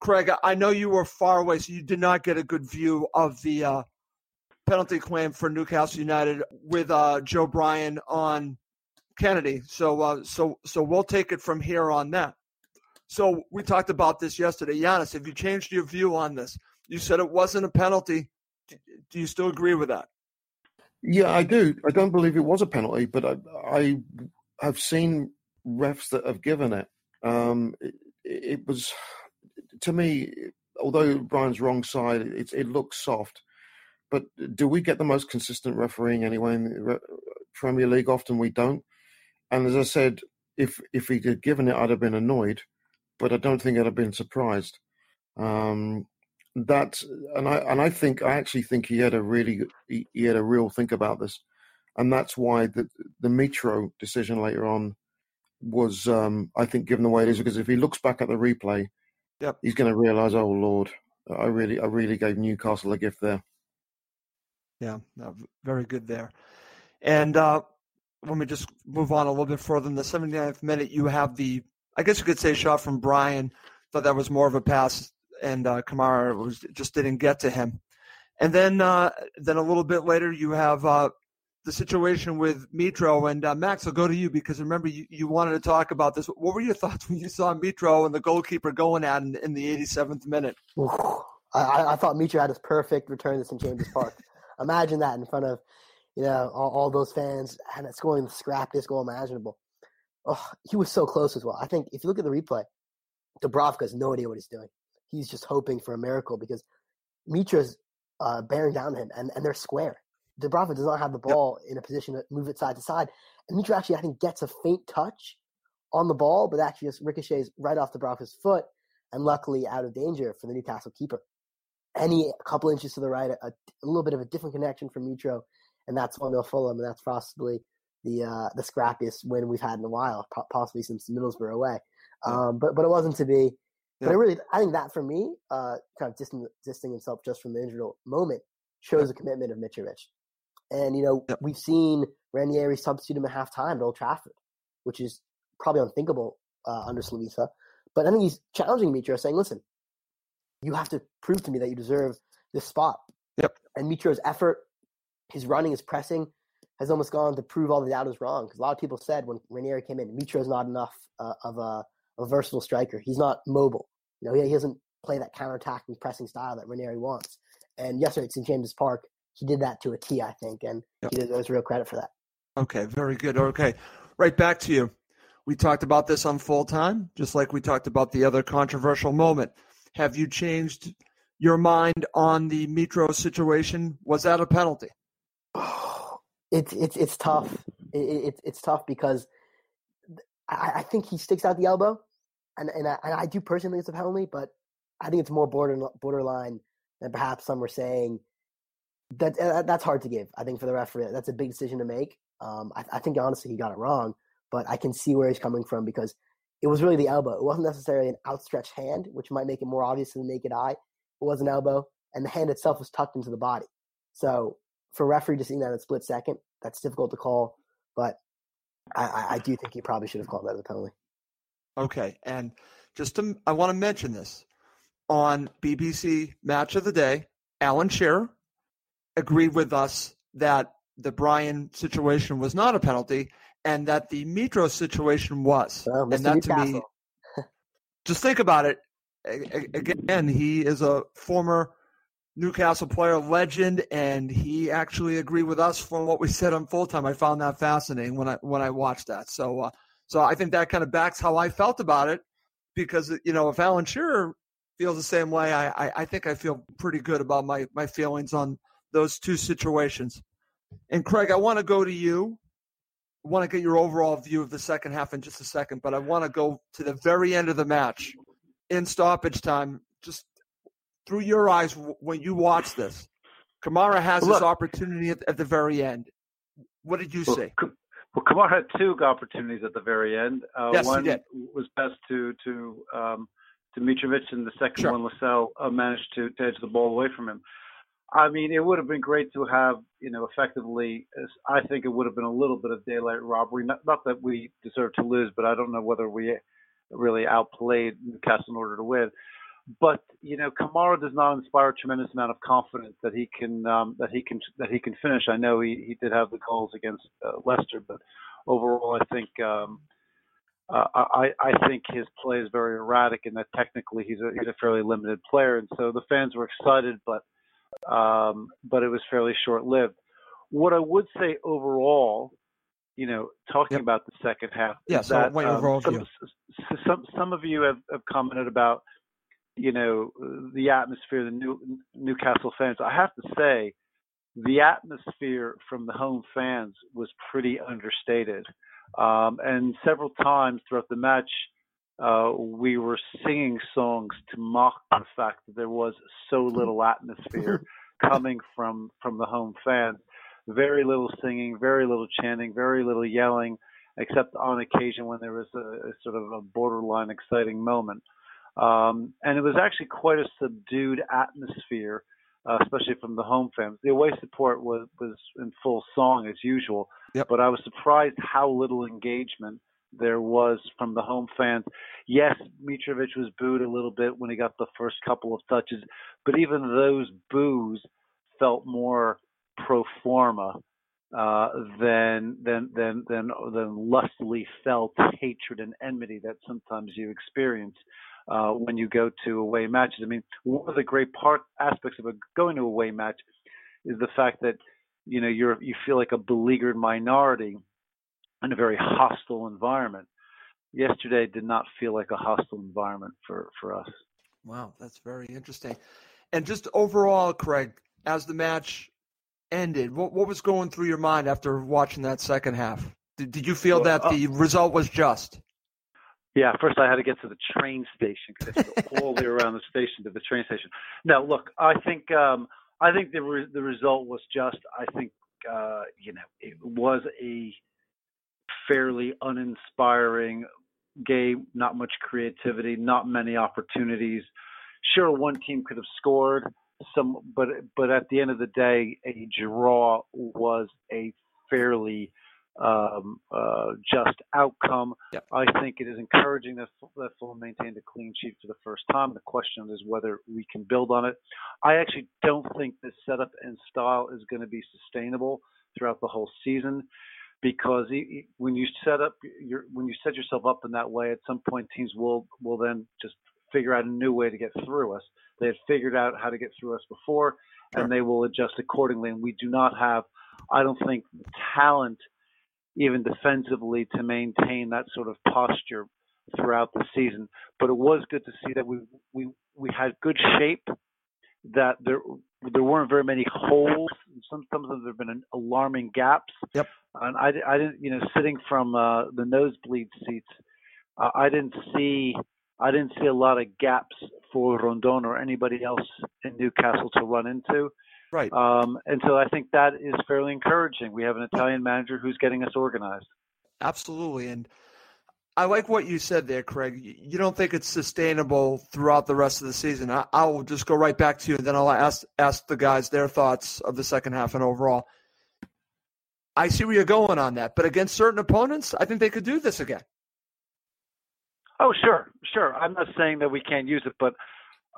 Craig, I know you were far away, so you did not get a good view of the uh, penalty claim for Newcastle United with uh, Joe Bryan on Kennedy. So, uh, so, so we'll take it from here on that. So we talked about this yesterday, Giannis. Have you changed your view on this? You said it wasn't a penalty. Do you still agree with that? Yeah, I do. I don't believe it was a penalty, but I, I have seen refs that have given it. Um, it, it, was, to me, although Bryan's wrong side, it, it looks soft. But do we get the most consistent refereeing anyway in the Premier League? Often we don't. And as I said, if if he had given it, I'd have been annoyed, but I don't think I'd have been surprised. Um, that and I and I think I actually think he had a really he, he had a real think about this, and that's why the the Mitro decision later on was um, I think given the way it is because if he looks back at the replay, yep. he's going to realise, oh Lord, I really I really gave Newcastle a gift there. Yeah, very good there. And uh, let me just move on a little bit further. In the 79th minute, you have the, I guess you could say, shot from Bryan. Thought that was more of a pass, and uh, Kamara was just didn't get to him. And then, uh, then a little bit later, you have uh, the situation with Mitro and uh, Max. I'll go to you because remember you, you wanted to talk about this. What were your thoughts when you saw Mitro and the goalkeeper going at in, in the 87th minute? I, I thought Mitro had his perfect return to St James's Park. Imagine that in front of you know all, all those fans and it's scoring the scrappiest goal imaginable. Oh, he was so close as well. I think if you look at the replay, Dubravka has no idea what he's doing. He's just hoping for a miracle because Mitro's uh, bearing down on him and, and they're square. Dubravka does not have the ball yep. in a position to move it side to side. And Mitro actually, I think, gets a faint touch on the ball, but actually just ricochets right off Dubravka's foot and luckily out of danger for the Newcastle keeper. Any couple inches to the right, a, a little bit of a different connection from Mitro, and that's 1 0 Fulham, and that's possibly the uh, the scrappiest win we've had in a while, possibly since Middlesbrough away. Um, but but it wasn't to be. But I really, I think that for me, uh, kind of distancing, himself just from the injured moment, shows a commitment of Mitrovic. And you know, yep. we've seen Ranieri substitute him at halftime at Old Trafford, which is probably unthinkable uh, under Slavisa. But I think he's challenging Mitro, saying, "Listen, you have to prove to me that you deserve this spot." Yep. And Mitro's effort, his running, his pressing, has almost gone to prove all the doubters wrong. Because a lot of people said when Ranieri came in, Mitro's not enough uh, of a, a, versatile striker. He's not mobile. You know, he, he doesn't play that counter-attacking pressing style that Ranieri wants. And yesterday at St James's Park, he did that to a T, I think, and yep. he deserves real credit for that. Okay, very good. Okay, right back to you. We talked about this on full time, just like we talked about the other controversial moment. Have you changed your mind on the Mitro situation? Was that a penalty? It's it's it's tough. It, it, it's tough because I, I think he sticks out the elbow, and and I, and I do personally think it's a penalty, but I think it's more border borderline than perhaps some were saying. That uh, that's hard to give. I think for the referee, that's a big decision to make. Um, I, I think honestly he got it wrong, but I can see where he's coming from because it was really the elbow. It wasn't necessarily an outstretched hand, which might make it more obvious to the naked eye. It was an elbow, and the hand itself was tucked into the body. So for referee to see that in a split second, that's difficult to call. But I, I do think he probably should have called that as a penalty. Okay, and just to, I want to mention this on BBC Match of the Day. Alan Shearer agreed with us that the Bryan situation was not a penalty and that the Mitro situation was. Well, and that to me, just think about it. Again, he is a former Newcastle player, legend, and he actually agreed with us from what we said on full time. I found that fascinating when I when I watched that. So, uh, so I think that kind of backs how I felt about it, because you know if Alan Shearer feels the same way, I, I, I think I feel pretty good about my my feelings on those two situations. And Craig, I want to go to you. I want to get your overall view of the second half in just a second, but I want to go to the very end of the match in stoppage time. Just through your eyes when you watch this? Kamara has Look, this opportunity at, at, the very end. What did you well, see? Well, Kamara had two opportunities at the very end. Uh, yes, one he did. was best to to um, to Mitrovic, and the second sure. one, Lascelles uh, managed to, to edge the ball away from him. I mean, it would have been great to have, you know, effectively. I think it would have been a little bit of daylight robbery. Not, not that we deserve to lose, but I don't know whether we really outplayed Newcastle in order to win. But you know, Kamara does not inspire a tremendous amount of confidence that he can um, that he can that he can finish. I know he, he did have the goals against uh, Leicester, but overall, I think um, uh, I I think his play is very erratic, and that technically he's a he's a fairly limited player, and so the fans were excited, but um, but it was fairly short lived. What I would say overall, you know, talking yep. about the second half, yeah. so that, um, overall some, some some of you have, have commented about you know, the atmosphere, the New, Newcastle fans. I have to say, the atmosphere from the home fans was pretty understated. Um, and several times throughout the match, uh, we were singing songs to mock the fact that there was so little atmosphere coming from from the home fans. Very little singing, very little chanting, very little yelling, except on occasion when there was a, a sort of a borderline exciting moment. Um, and it was actually quite a subdued atmosphere, uh, especially from the home fans. The away support was, was in full song as usual, yep. but I was surprised how little engagement there was from the home fans. Yes, Mitrovic was booed a little bit when he got the first couple of touches, but even those boos felt more pro forma uh, than than than than than lustily felt hatred and enmity that sometimes you experience uh, when you go to away matches. I mean, one of the great part aspects of a, going to away match is the fact that you know you're you feel like a beleaguered minority in a very hostile environment. Yesterday did not feel like a hostile environment for for us. Wow, that's very interesting. And just overall, Craig, as the match ended, what what was going through your mind after watching that second half? Did, did you feel well, that uh, the result was just? Yeah, first I had to get to the train station because I had to go all the way around the station to the train station. No, look, I think um, I think the re- the result was just. I think uh, you know it was a fairly uninspiring game. Not much creativity, not many opportunities. Sure, one team could have scored some, but but at the end of the day, a draw was a fairly um, uh, just outcome. Yep. I think it is encouraging that, that Fulham maintained a clean sheet for the first time. The question is whether we can build on it. I actually don't think this setup and style is going to be sustainable throughout the whole season because when you set up your when you set yourself up in that way, at some point teams will will then just figure out a new way to get through us. They had figured out how to get through us before, sure. and they will adjust accordingly. And we do not have, I don't think, talent – even defensively to maintain that sort of posture throughout the season. But it was good to see that we we we had good shape that there there weren't very many holes. Sometimes there have been alarming gaps. Yep. And I, I didn't, you know, sitting from uh, the nosebleed seats, uh, I didn't see I didn't see a lot of gaps for Rondon or anybody else in Newcastle to run into. Right. Um, and so I think that is fairly encouraging. We have an Italian manager who's getting us organized. Absolutely. And I like what you said there, Craig. You don't think it's sustainable throughout the rest of the season. I, I will just go right back to you, and then I'll ask ask the guys their thoughts of the second half and overall. I see where you're going on that, but against certain opponents, I think they could do this again. Oh, sure, sure. I'm not saying that we can't use it, but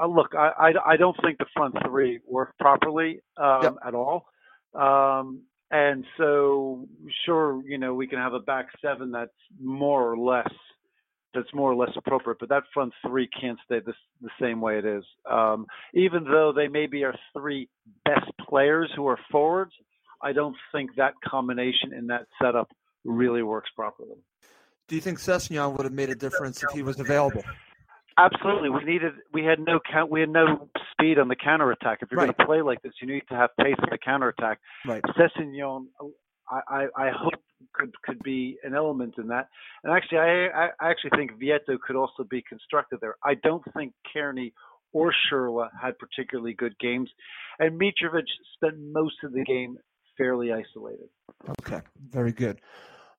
uh, look, I, I, I don't think the front three work properly um, yep. at all. Um, and so, sure, you know, we can have a back seven that's more or less that's more or less appropriate, but that front three can't stay the, the same way it is. Um, even though they may be our three best players who are forwards, I don't think that combination in that setup really works properly. Do you think Sessegnon would have made a difference if he was available? Absolutely. We needed. We had no count. We had no speed on the counter attack. If you're Right. going to play like this, you need to have pace on the counter attack. Right. Sessegnon, I, I, I hope could could be an element in that. And actually, I, I I actually think Vietto could also be constructed there. I don't think Cairney or Schürrle had particularly good games, and Mitrovic spent most of the game fairly isolated. Okay, very good.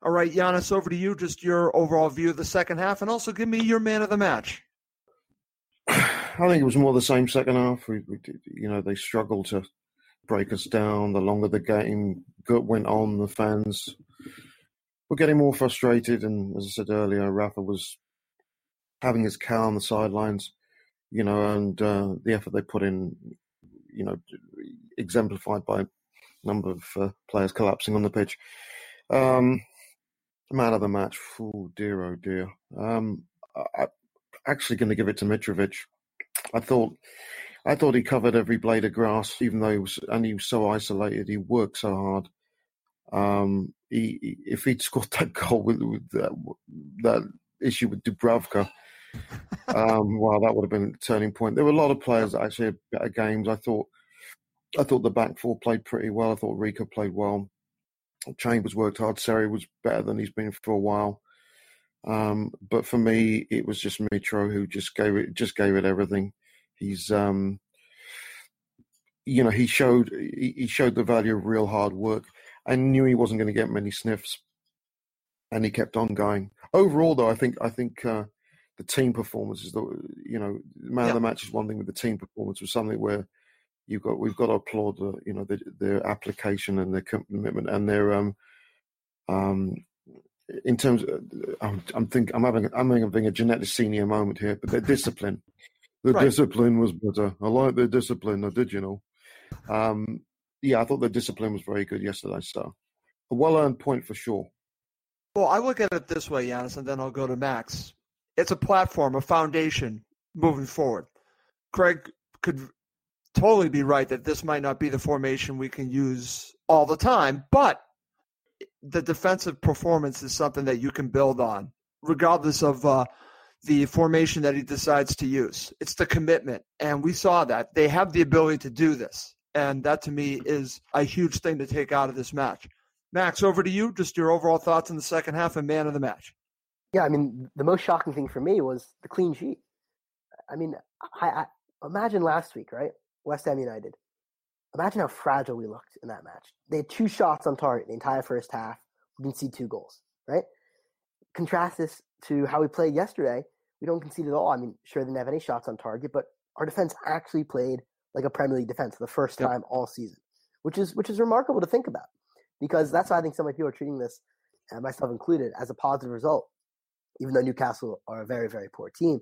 All right, Giannis, over to you. Just your overall view of the second half, and also give me your man of the match. I think it was more the same second half. We, we you know, they struggled to break us down. The longer the game went on, the fans were getting more frustrated. And as I said earlier, Rafa was having his cow on the sidelines, you know, and uh, the effort they put in, you know, exemplified by a number of uh, players collapsing on the pitch. Um, man of the match, oh dear, oh dear. Um, I, I'm actually going to give it to Mitrovic. I thought, I thought he covered every blade of grass, even though he was and he was so isolated. He worked so hard. Um, he, he- if he'd scored that goal with, with that, that issue with Dubravka, um, wow, that would have been a turning point. There were a lot of players that actually had better games. I thought, I thought the back four played pretty well. I thought Rico played well. Chambers worked hard. Seri was better than he's been for a while. Um, but for me, it was just Mitro who just gave it, just gave it everything. He's, um, you know, he showed he, showed the value of real hard work. I knew he wasn't going to get many sniffs, and he kept on going. Overall, though, I think I think uh, the team performance is the you know man of the match is one thing, but the team performance was something where you've got we've got to applaud the you know the, their application and their commitment and their um um in terms of, I'm, I'm think I'm having I'm having a Jeanette senior moment here, but their discipline, the Right. discipline was better. I like their discipline. I did, you know. Um, yeah, I thought the discipline was very good yesterday. So a well earned point for sure. Well, I look at it this way, Giannis, and then I'll go to Max. It's a platform, a foundation moving forward. Craig could totally be right that this might not be the formation we can use all the time, but the defensive performance is something that you can build on, regardless of uh, the formation that he decides to use. It's the commitment, and we saw that they have the ability to do this, and that to me is a huge thing to take out of this match. Max, over to you. Just your overall thoughts in the second half and man of the match. Yeah, I mean, the most shocking thing for me was the clean sheet. I mean, I, I imagine last week, right? West Ham United. Imagine how fragile we looked in that match. They had two shots on target the entire first half. We didn't see two goals, right? Contrast this to how we played yesterday. We don't concede at all. I mean, sure, they didn't have any shots on target, but our defense actually played like a Premier League defense for the first Yep. time all season, which is which is remarkable to think about because that's why I think so many people are treating this, and myself included, as a positive result even though Newcastle are a very, very poor team,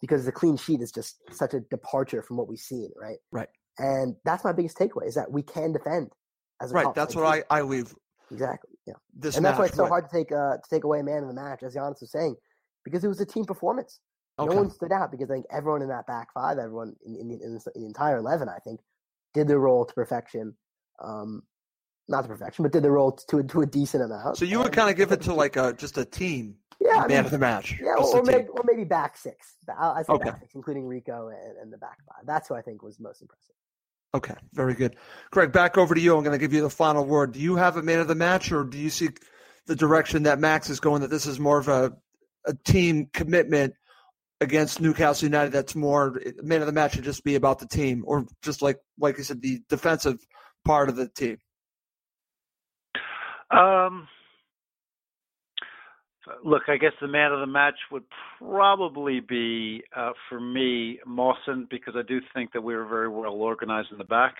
because the clean sheet is just such a departure from what we've seen, right? Right. And that's my biggest takeaway is that we can defend as a Right. That's what team. I, I leave exactly yeah. this and that's why it's so hard to take uh, to take away a man of the match, as Giannis was saying, because it was a team performance. Okay. No one stood out because I think everyone in that back five, everyone in, in, in, the, in the entire eleven, I think, did their role to perfection. Um, not to perfection, but did their role to to a decent amount. So you would kind of give it to like a just a team Yeah, I man mean, of the match. Yeah, or maybe, or maybe back six. I I say Okay. back six, including Rico and, and the back five. That's who I think was most impressive. Okay, very good. Greg, back over to you. I'm going to give you the final word. Do you have a man of the match, or do you see the direction that Max is going, that this is more of a, a team commitment against Newcastle United that's more man of the match should just be about the team, or just like like I said, the defensive part of the team? Um, look, I guess the man of the match would probably be uh, for me Mawson because I do think that we were very well organized in the back,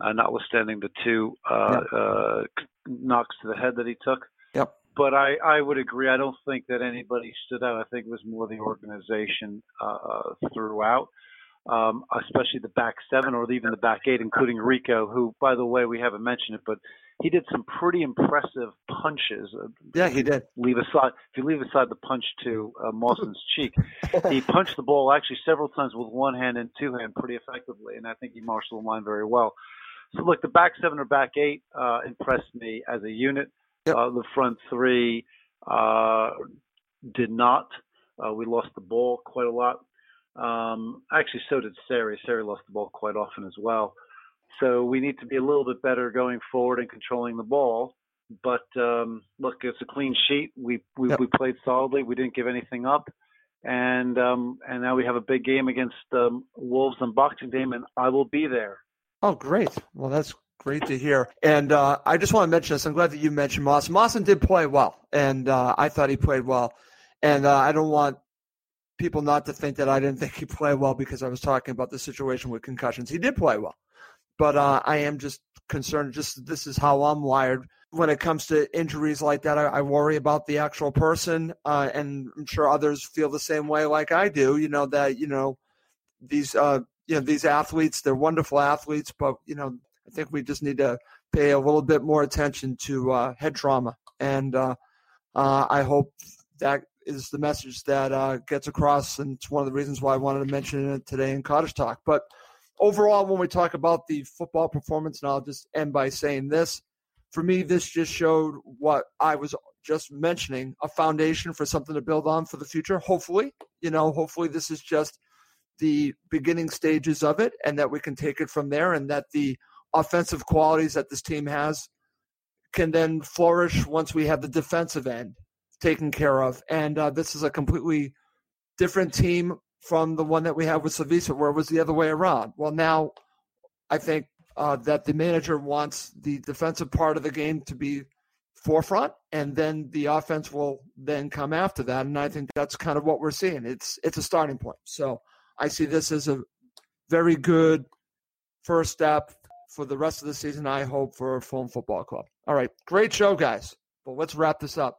uh, notwithstanding the two uh, yep. Uh, knocks to the head that he took. Yep. But I, I would agree. I don't think that anybody stood out. I think it was more the organization uh, throughout um, especially the back seven or even the back eight, including Rico, who, by the way, we haven't mentioned it, but he did some pretty impressive punches. Uh, yeah, he did. Leave aside if you leave aside the punch to uh, Mawson's cheek, he punched the ball actually several times with one hand and two hand pretty effectively, and I think he marshaled the line very well. So look, the back seven or back eight uh, impressed me as a unit. Yep. Uh, the front three uh, did not. Uh, we lost the ball quite a lot. Um, actually, so did Seri. Seri lost the ball quite often as well. So we need to be a little bit better going forward and controlling the ball. But um, look, it's a clean sheet. We we, yep. we played solidly. We didn't give anything up, and um, and now we have a big game against um, Wolves on Boxing Day, and I will be there. Oh, great! Well, that's great to hear. And uh, I just want to mention this. I'm glad that you mentioned Moss. Mawson did play well, and uh, I thought he played well. And uh, I don't want people not to think that I didn't think he played well because I was talking about the situation with concussions. He did play well, but uh, I am just concerned. Just this is how I'm wired when it comes to injuries like that. I, I worry about the actual person, uh, and I'm sure others feel the same way like I do. You know that you know these uh, you know these athletes. They're wonderful athletes, but you know I think we just need to pay a little bit more attention to uh, head trauma, and uh, uh, I hope that is the message that uh, gets across, and it's one of the reasons why I wanted to mention it today in Cottage Talk. But overall, when we talk about the football performance, and I'll just end by saying this: for me, this just showed what I was just mentioning a foundation for something to build on for the future. Hopefully, you know, hopefully this is just the beginning stages of it, and that we can take it from there, and that the offensive qualities that this team has can then flourish once we have the defensive end taken care of. And uh, this is a completely different team from the one that we have with Slavisa, where it was the other way around. Well, now I think uh, that the manager wants the defensive part of the game to be forefront, and then the offense will then come after that. And I think that's kind of what we're seeing. It's it's a starting point. So I see this as a very good first step for the rest of the season. I hope for Fulham Football Club. All right, great show, guys. But let's wrap this up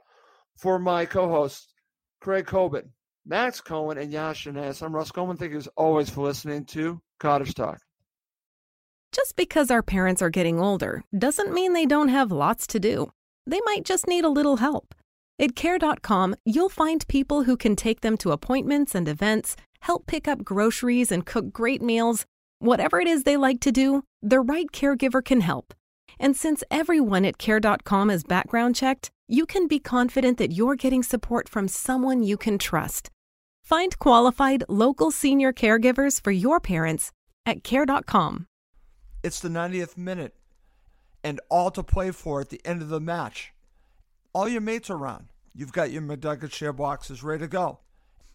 for my co-host Craig Coben, Max Cohen, and Yash Shanez. I'm Russ Coleman. Thank you as always for listening to Cottage Talk. Just because our parents are getting older doesn't mean they don't have lots to do. They might just need a little help. At Care.com, you'll find people who can take them to appointments and events, help pick up groceries, and cook great meals. Whatever it is they like to do, the right caregiver can help. And since everyone at Care.com is background checked, you can be confident that you're getting support from someone you can trust. Find qualified local senior caregivers for your parents at care.com. It's the 90th minute and all to play for at the end of the match. All your mates are around. You've got your McNugget share boxes ready to go.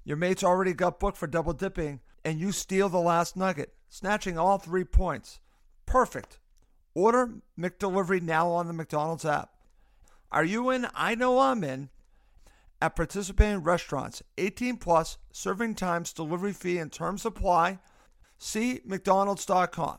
Your mates already got booked for double dipping, and you steal the last nugget, snatching all three points. Perfect. Order McDelivery now on the McDonald's app. Are you in? I know I'm in. At participating restaurants, 18 plus, serving times, delivery fee, and terms apply. See McDonald's.com.